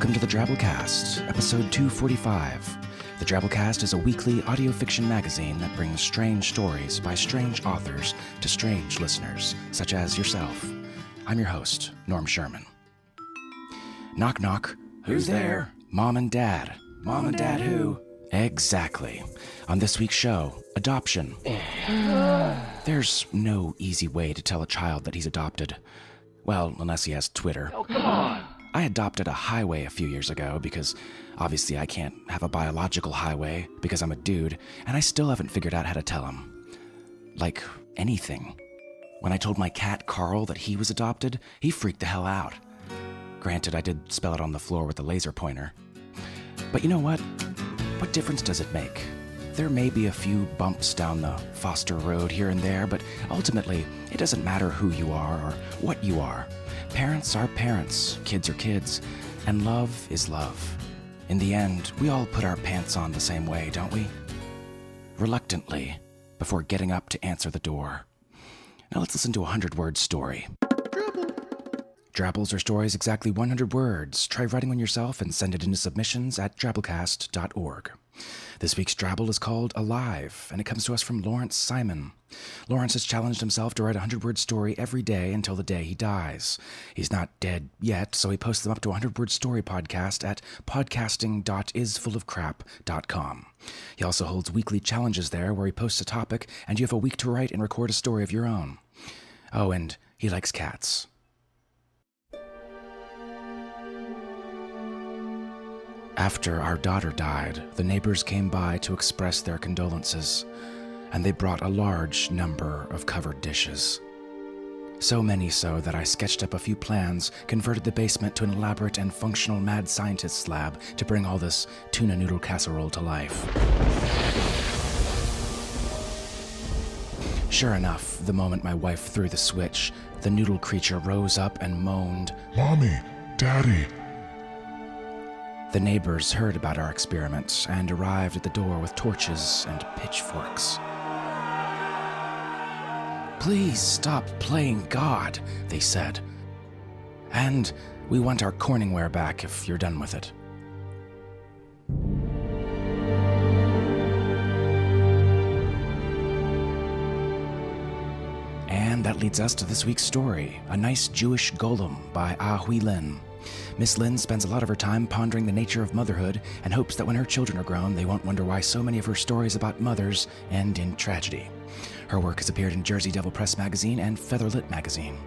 Welcome to the Drabblecast, episode 245. The Drabblecast is a weekly audio fiction magazine that brings strange stories by strange authors to strange listeners, such as yourself. I'm your host, Norm Sherman. Knock, knock. Who's there? Mom and Dad. Mom and Dad who? Exactly. On this week's show, adoption. There's no easy way to tell a child that he's adopted. Well, unless he has Twitter. Oh, come on. I adopted a highway a few years ago because obviously I can't have a biological highway because I'm a dude, and I still haven't figured out how to tell him. Like anything. When I told my cat Carl that he was adopted, he freaked the hell out. Granted, I did spell it on the floor with a laser pointer. But you know what? What difference does it make? There may be a few bumps down the Foster Road here and there, but ultimately, it doesn't matter who you are or what you are. Parents are parents, kids are kids, and love is love. In the end, we all put our pants on the same way, don't we? Reluctantly, before getting up to answer the door. Now let's listen to a hundred word story. Drabbles or stories exactly 100 words. Try writing one yourself and send it into submissions at drabblecast.org. This week's Drabble is called Alive, and it comes to us from Lawrence Simon. Lawrence has challenged himself to write a 100 word story every day until the day he dies. He's not dead yet, so he posts them up to a 100 word story podcast at podcasting.isfullofcrap.com. He also holds weekly challenges there where he posts a topic and you have a week to write and record a story of your own. Oh, and he likes cats. After our daughter died, the neighbors came by to express their condolences, and they brought a large number of covered dishes. So many so that I sketched up a few plans, converted the basement to an elaborate and functional mad scientist's lab to bring all this tuna noodle casserole to life. Sure enough, the moment my wife threw the switch, the noodle creature rose up and moaned, Mommy, Daddy, The neighbors heard about our experiments and arrived at the door with torches and pitchforks. Please stop playing God, they said. And we want our Corningware back if you're done with it. And that leads us to this week's story A Nice Jewish Golem by Ah Hui Lin. Miss Lin spends a lot of her time pondering the nature of motherhood and hopes that when her children are grown, they won't wonder why so many of her stories about mothers end in tragedy. Her work has appeared in Jersey Devil Press magazine and Featherlit magazine.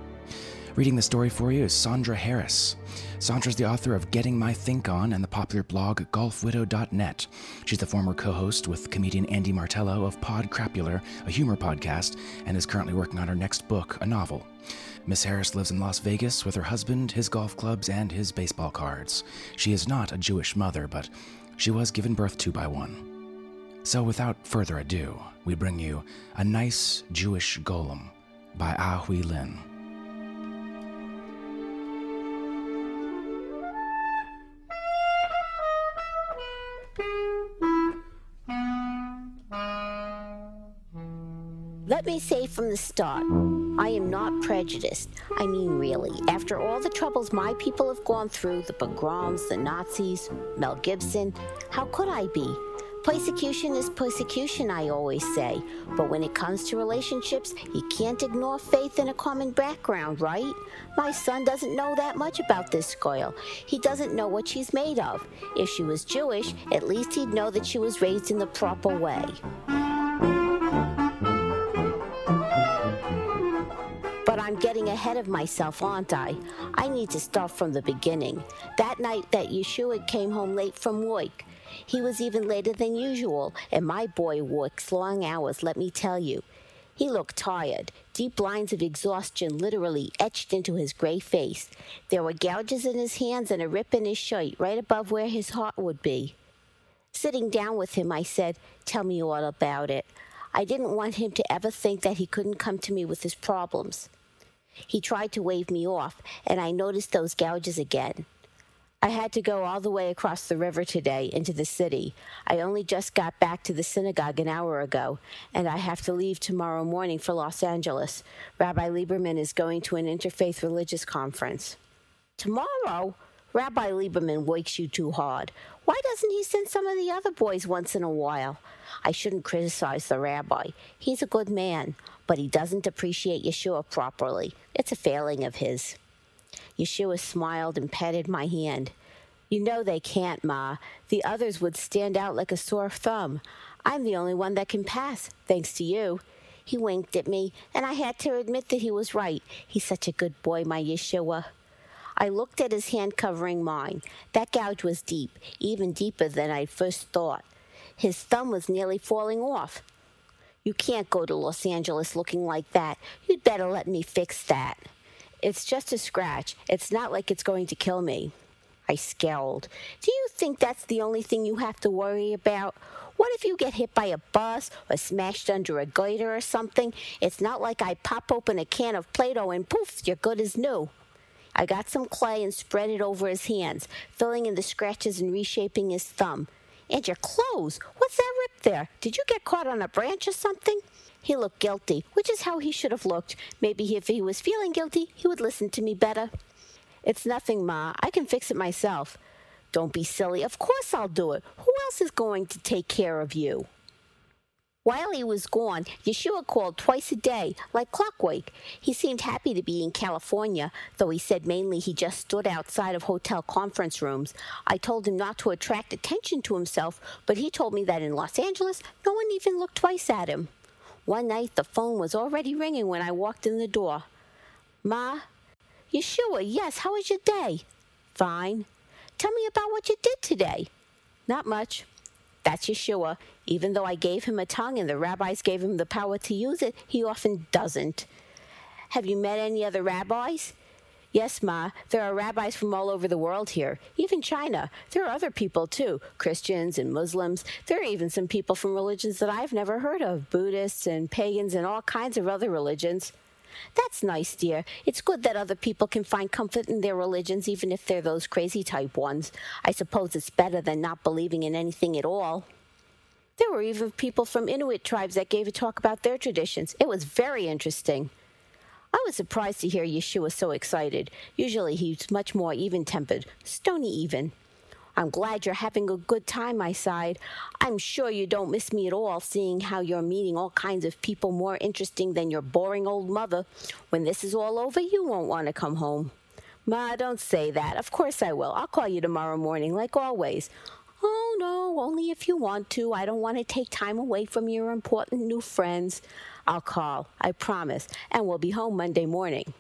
Reading the story for you is Sandra Harris. Sandra's the author of Getting My Think On and the popular blog golfwidow.net. She's the former co host with comedian Andy Martello of Pod Crapular, a humor podcast, and is currently working on her next book, a novel. Miss Harris lives in Las Vegas with her husband, his golf clubs, and his baseball cards. She is not a Jewish mother, but she was given birth to by one. So without further ado, we bring you A Nice Jewish Golem by Ah Hui Lin. Let me say from the start, I am not prejudiced. I mean, really, after all the troubles my people have gone through the pogroms, the Nazis, Mel Gibson how could I be? Persecution is persecution, I always say. But when it comes to relationships, you can't ignore faith in a common background, right? My son doesn't know that much about this girl. He doesn't know what she's made of. If she was Jewish, at least he'd know that she was raised in the proper way. Getting ahead of myself, aren't I? I need to start from the beginning. That night that Yeshua came home late from work, he was even later than usual, and my boy works long hours, let me tell you. He looked tired, deep lines of exhaustion literally etched into his gray face. There were gouges in his hands and a rip in his shirt right above where his heart would be. Sitting down with him, I said, Tell me all about it. I didn't want him to ever think that he couldn't come to me with his problems. He tried to wave me off, and I noticed those gouges again. I had to go all the way across the river today into the city. I only just got back to the synagogue an hour ago, and I have to leave tomorrow morning for Los Angeles. Rabbi Lieberman is going to an interfaith religious conference. Tomorrow? Rabbi Lieberman works you too hard. Why doesn't he send some of the other boys once in a while? I shouldn't criticize the rabbi. He's a good man, but he doesn't appreciate Yeshua properly. It's a failing of his. Yeshua smiled and patted my hand. You know they can't, Ma. The others would stand out like a sore thumb. I'm the only one that can pass, thanks to you. He winked at me, and I had to admit that he was right. He's such a good boy, my Yeshua. I looked at his hand covering mine. That gouge was deep, even deeper than I first thought. His thumb was nearly falling off. You can't go to Los Angeles looking like that. You'd better let me fix that. It's just a scratch. It's not like it's going to kill me. I scowled. Do you think that's the only thing you have to worry about? What if you get hit by a bus or smashed under a girder or something? It's not like I pop open a can of Play Doh and poof, you're good as new. I got some clay and spread it over his hands, filling in the scratches and reshaping his thumb. And your clothes. What's that rip there? Did you get caught on a branch or something? He looked guilty, which is how he should have looked. Maybe if he was feeling guilty, he would listen to me better. It's nothing, Ma. I can fix it myself. Don't be silly. Of course I'll do it. Who else is going to take care of you? While he was gone, Yeshua called twice a day, like clockwork. He seemed happy to be in California, though he said mainly he just stood outside of hotel conference rooms. I told him not to attract attention to himself, but he told me that in Los Angeles, no one even looked twice at him. One night, the phone was already ringing when I walked in the door. Ma? Yeshua, yes, how was your day? Fine. Tell me about what you did today. Not much. That's Yeshua. Even though I gave him a tongue and the rabbis gave him the power to use it, he often doesn't. Have you met any other rabbis? Yes, Ma, there are rabbis from all over the world here, even China. There are other people too, Christians and Muslims. There are even some people from religions that I've never heard of, Buddhists and pagans and all kinds of other religions. That's nice, dear. It's good that other people can find comfort in their religions, even if they're those crazy type ones. I suppose it's better than not believing in anything at all. There were even people from Inuit tribes that gave a talk about their traditions. It was very interesting. I was surprised to hear Yeshua so excited. Usually he's much more even tempered, stony even. I'm glad you're having a good time, I sighed. I'm sure you don't miss me at all, seeing how you're meeting all kinds of people more interesting than your boring old mother. When this is all over, you won't want to come home. Ma, don't say that. Of course I will. I'll call you tomorrow morning, like always. Oh, no, only if you want to. I don't want to take time away from your important new friends. I'll call, I promise, and we'll be home Monday morning.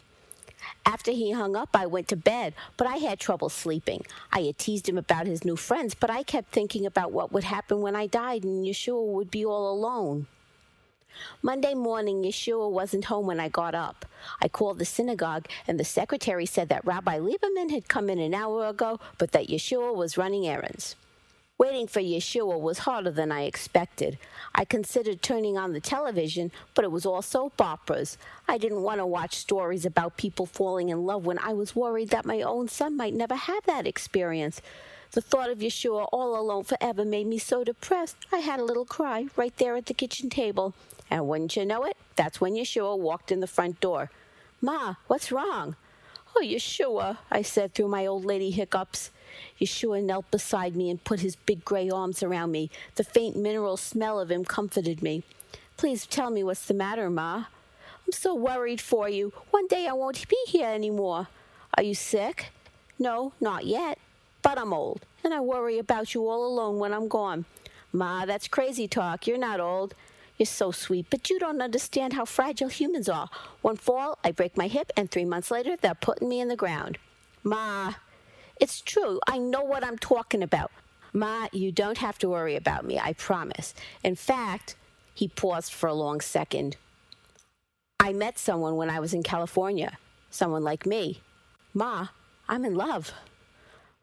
After he hung up, I went to bed, but I had trouble sleeping. I had teased him about his new friends, but I kept thinking about what would happen when I died and Yeshua would be all alone. Monday morning, Yeshua wasn't home when I got up. I called the synagogue, and the secretary said that Rabbi Lieberman had come in an hour ago, but that Yeshua was running errands. Waiting for Yeshua was harder than I expected. I considered turning on the television, but it was all soap operas. I didn't want to watch stories about people falling in love when I was worried that my own son might never have that experience. The thought of Yeshua all alone forever made me so depressed I had a little cry right there at the kitchen table. And wouldn't you know it, that's when Yeshua walked in the front door. Ma, what's wrong? Oh, Yeshua, I said through my old lady hiccups. Yeshua knelt beside me and put his big gray arms around me. The faint mineral smell of him comforted me. Please tell me what's the matter, Ma. I'm so worried for you. One day I won't be here anymore. Are you sick? No, not yet. But I'm old, and I worry about you all alone when I'm gone. Ma, that's crazy talk. You're not old. You're so sweet, but you don't understand how fragile humans are. One fall, I break my hip, and three months later, they're putting me in the ground. Ma, it's true. I know what I'm talking about. Ma, you don't have to worry about me, I promise. In fact, he paused for a long second. I met someone when I was in California, someone like me. Ma, I'm in love.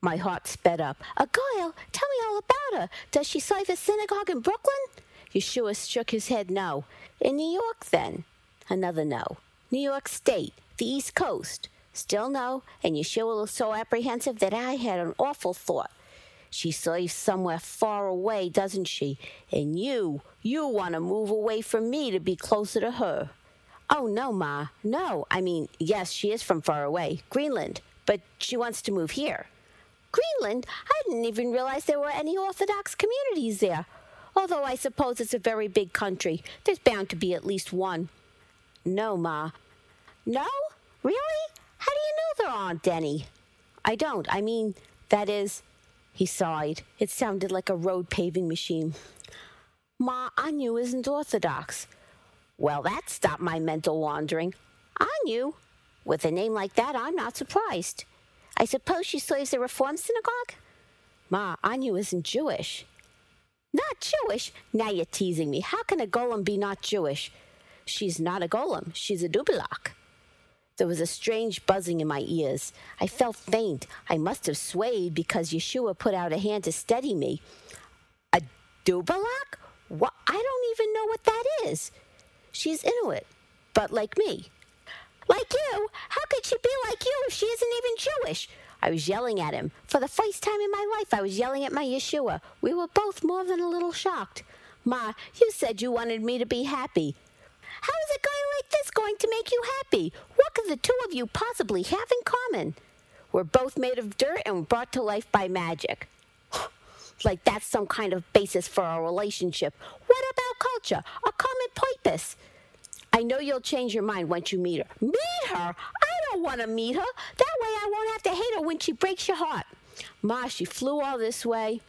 My heart sped up. A girl? Tell me all about her. Does she serve a synagogue in Brooklyn? Yeshua shook his head no. In New York, then? Another no. New York State, the East Coast. Still no, and Yeshua was so apprehensive that I had an awful thought. She serves somewhere far away, doesn't she? And you, you want to move away from me to be closer to her. Oh, no, Ma. No. I mean, yes, she is from far away, Greenland, but she wants to move here. Greenland? I didn't even realize there were any Orthodox communities there. Although I suppose it's a very big country. There's bound to be at least one. No, Ma. No? Really? How do you know there aren't any? I don't. I mean, that is. He sighed. It sounded like a road paving machine. Ma, Anu isn't Orthodox. Well, that stopped my mental wandering. Anu? With a name like that, I'm not surprised. I suppose she serves the Reform synagogue? Ma, Anu isn't Jewish. Not Jewish? Now you're teasing me. How can a golem be not Jewish? She's not a golem. She's a tupilak. There was a strange buzzing in my ears. I felt faint. I must have swayed because Yeshua put out a hand to steady me. A tupilak? What? I don't even know what that is. She's Inuit, but like me. Like you? How could she be like you if she isn't even Jewish? I was yelling at him. For the first time in my life, I was yelling at my Yeshua. We were both more than a little shocked. Ma, you said you wanted me to be happy. How is a guy like this going to make you happy? What could the two of you possibly have in common? We're both made of dirt and brought to life by magic. like that's some kind of basis for our relationship. What about culture? A common purpose? I know you'll change your mind once you meet her. Meet her? I don't want to meet her. That I won't have to hate her when she breaks your heart. Ma, she flew all this way.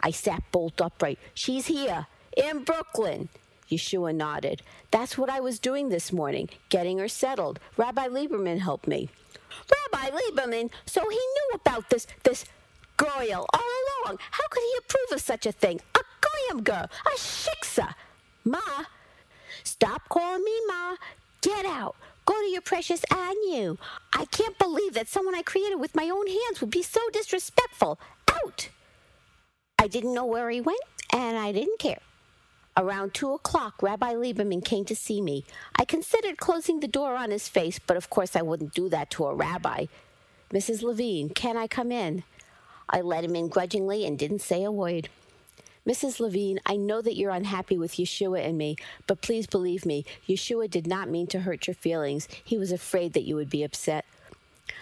I sat bolt upright. She's here, in Brooklyn. Yeshua nodded. That's what I was doing this morning, getting her settled. Rabbi Lieberman helped me. Rabbi Lieberman? So he knew about this, this girl all along. How could he approve of such a thing? A goyim girl, a shiksa. Ma, stop calling me Ma. Get out. Go to your precious Anu. I can't believe that someone I created with my own hands would be so disrespectful. Out. I didn't know where he went, and I didn't care. Around two o'clock, Rabbi Lieberman came to see me. I considered closing the door on his face, but of course I wouldn't do that to a rabbi. Mrs. Levine, can I come in? I let him in grudgingly and didn't say a word. Mrs. Levine, I know that you're unhappy with Yeshua and me, but please believe me, Yeshua did not mean to hurt your feelings. He was afraid that you would be upset.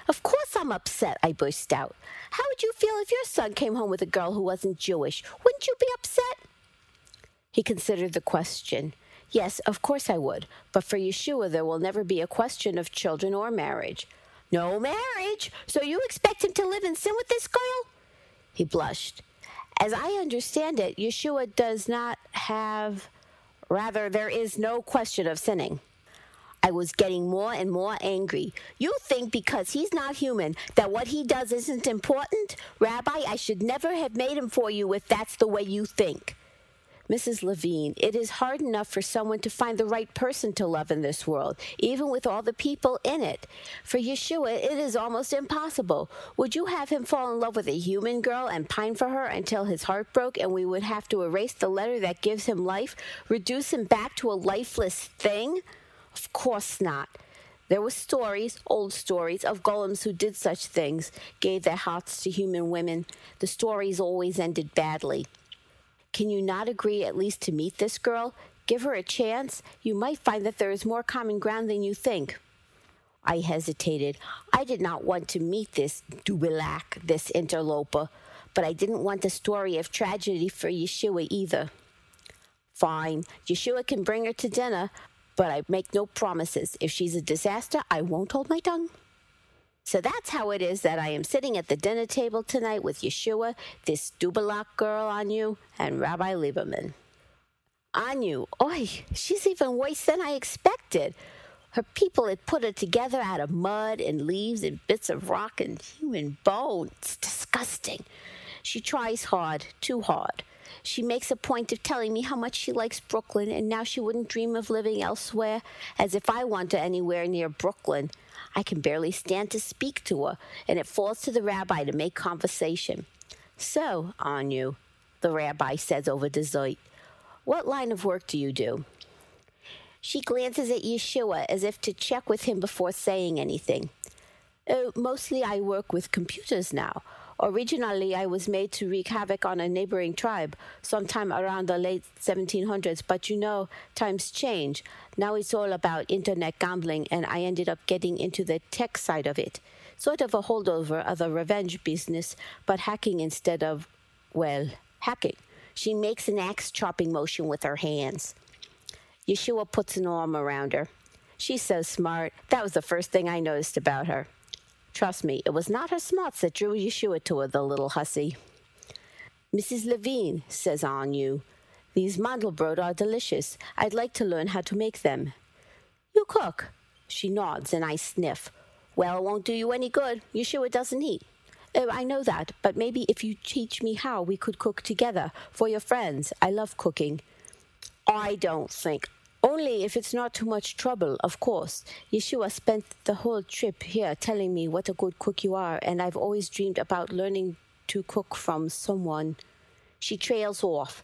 Of course I'm upset, I burst out. How would you feel if your son came home with a girl who wasn't Jewish? Wouldn't you be upset? He considered the question. Yes, of course I would, but for Yeshua there will never be a question of children or marriage. No marriage? So you expect him to live in sin with this girl? He blushed. As I understand it, Yeshua does not have, rather, there is no question of sinning. I was getting more and more angry. You think because he's not human that what he does isn't important? Rabbi, I should never have made him for you if that's the way you think. Mrs. Levine, it is hard enough for someone to find the right person to love in this world, even with all the people in it. For Yeshua, it is almost impossible. Would you have him fall in love with a human girl and pine for her until his heart broke and we would have to erase the letter that gives him life, reduce him back to a lifeless thing? Of course not. There were stories, old stories, of golems who did such things, gave their hearts to human women. The stories always ended badly. Can you not agree at least to meet this girl? Give her a chance. You might find that there is more common ground than you think. I hesitated. I did not want to meet this tupilak, this interloper, but I didn't want a story of tragedy for Yeshua either. Fine, Yeshua can bring her to dinner, but I make no promises. If she's a disaster, I won't hold my tongue. So that's how it is that I am sitting at the dinner table tonight with Yeshua, this Tupilak girl Anu, and Rabbi Lieberman. Anu, oi, she's even worse than I expected. Her people had put her together out of mud and leaves and bits of rock and human bones. Disgusting. She tries hard, too hard. She makes a point of telling me how much she likes Brooklyn, and now she wouldn't dream of living elsewhere, as if I want her anywhere near Brooklyn. I can barely stand to speak to her, and it falls to the rabbi to make conversation. So, Anu, the rabbi says over dessert, what line of work do you do? She glances at Yeshua as if to check with him before saying anything. Oh, mostly I work with computers now. Originally, I was made to wreak havoc on a neighboring tribe sometime around the late 1700s, but you know, times change. Now it's all about internet gambling, and I ended up getting into the tech side of it. Sort of a holdover of the revenge business, but hacking instead of, well, hacking. She makes an axe chopping motion with her hands. Yeshua puts an arm around her. She's so smart. That was the first thing I noticed about her. Trust me, it was not her smarts that drew Yeshua to her, the little hussy. Mrs. Levine, says Anu, these mandelbrot are delicious. I'd like to learn how to make them. You cook. She nods and I sniff. Well, it won't do you any good. Yeshua doesn't eat. Oh, I know that, but maybe if you teach me how, we could cook together for your friends. I love cooking. I don't think. Only if it's not too much trouble, of course. Yeshua spent the whole trip here telling me what a good cook you are, and I've always dreamed about learning to cook from someone. She trails off.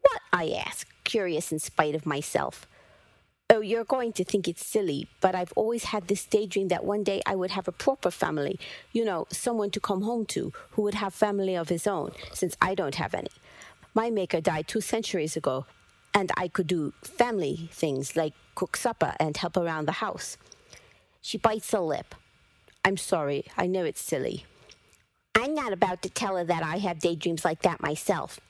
What? I ask, curious in spite of myself. Oh, you're going to think it's silly, but I've always had this daydream that one day I would have a proper family. You know, someone to come home to who would have family of his own, since I don't have any. My maker died two centuries ago, and I could do family things like cook supper and help around the house. She bites her lip. I'm sorry, I know it's silly. I'm not about to tell her that I have daydreams like that myself.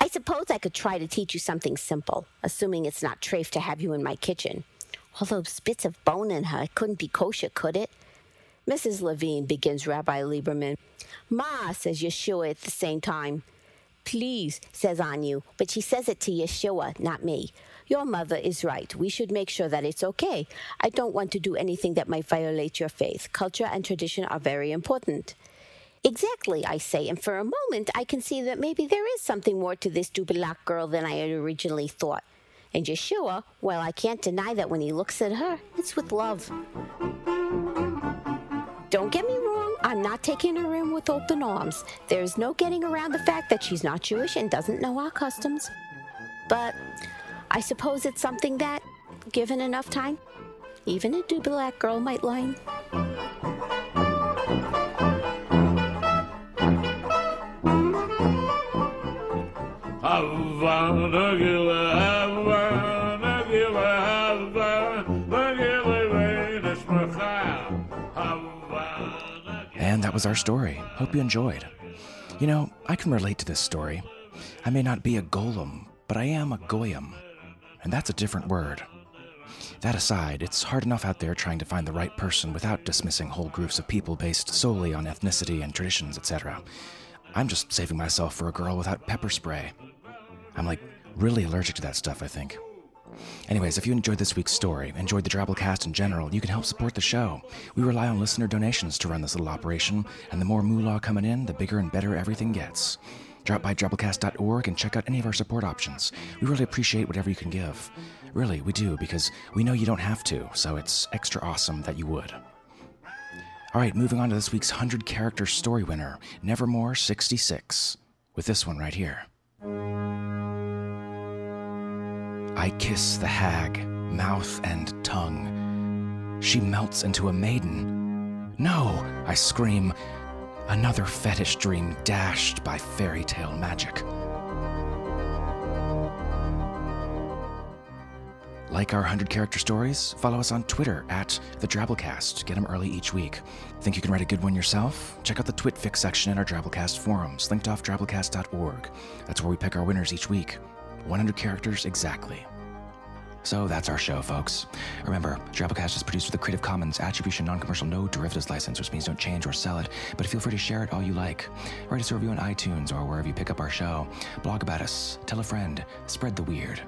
I suppose I could try to teach you something simple, assuming it's not trafe to have you in my kitchen. All those bits of bone in her, it couldn't be kosher, could it? Mrs. Levine, begins Rabbi Lieberman. Ma, says Yeshua at the same time. Please, says Anu, but she says it to Yeshua, not me. Your mother is right. We should make sure that it's okay. I don't want to do anything that might violate your faith. Culture and tradition are very important. Exactly, I say, and for a moment I can see that maybe there is something more to this Tupilak girl than I had originally thought. And Yeshua, well, I can't deny that when he looks at her, it's with love. Don't get me I'm not taking her in with open arms. There's no getting around the fact that she's not Jewish and doesn't know our customs. But I suppose it's something that, given enough time, even a Tupilak girl might learn. And was our story. Hope you enjoyed. You know, I can relate to this story. I may not be a golem, but I am a goyim. And that's a different word. That aside, it's hard enough out there trying to find the right person without dismissing whole groups of people based solely on ethnicity and traditions, etc. I'm just saving myself for a girl without pepper spray. I'm like really allergic to that stuff, I think. Anyways, if you enjoyed this week's story, enjoyed the Drabblecast in general, you can help support the show. We rely on listener donations to run this little operation, and the more moolah coming in, the bigger and better everything gets. Drop by drabblecast.org and check out any of our support options. We really appreciate whatever you can give. Really, we do, because we know you don't have to, so it's extra awesome that you would. All right, moving on to this week's 100 character story winner, Nevermore 66, with this one right here. I kiss the hag, mouth and tongue. She melts into a maiden. No, I scream. Another fetish dream dashed by fairy tale magic. Like our 100 character stories, follow us on Twitter at the Drabblecast. Get them early each week. Think you can write a good one yourself? Check out the Twitfics section in our Drabblecast forums, linked off drabblecast.org. That's where we pick our winners each week. 100 characters exactly. So that's our show, folks. Remember, Drabblecast is produced with a Creative Commons Attribution Non-Commercial No Derivatives license, which means don't change or sell it, but feel free to share it all you like. Write us a review on iTunes or wherever you pick up our show. Blog about us, tell a friend, spread the weird.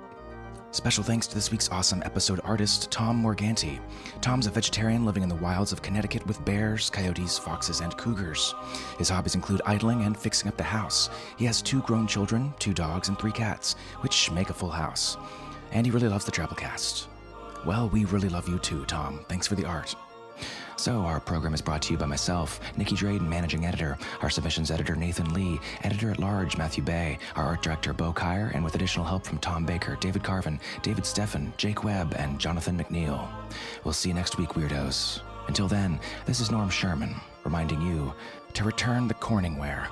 Special thanks to this week's awesome episode artist, Tom Morganti. Tom's a vegetarian living in the wilds of Connecticut with bears, coyotes, foxes, and cougars. His hobbies include idling and fixing up the house. He has two grown children, two dogs, and three cats, which make a full house and he really loves the Drabblecast. Well, we really love you too, Tom. Thanks for the art. So, our program is brought to you by myself, Nicky Drayden, managing editor, our submissions editor, Nathan Lee, editor at large, Matthew Bay, our art director, Bo Kaier, and with additional help from Tom Baker, David Carvin, David Steffen, Jake Webb, and Jonathan McNeil. We'll see you next week, Weirdos. Until then, this is Norm Sherman, reminding you to return the Corningware.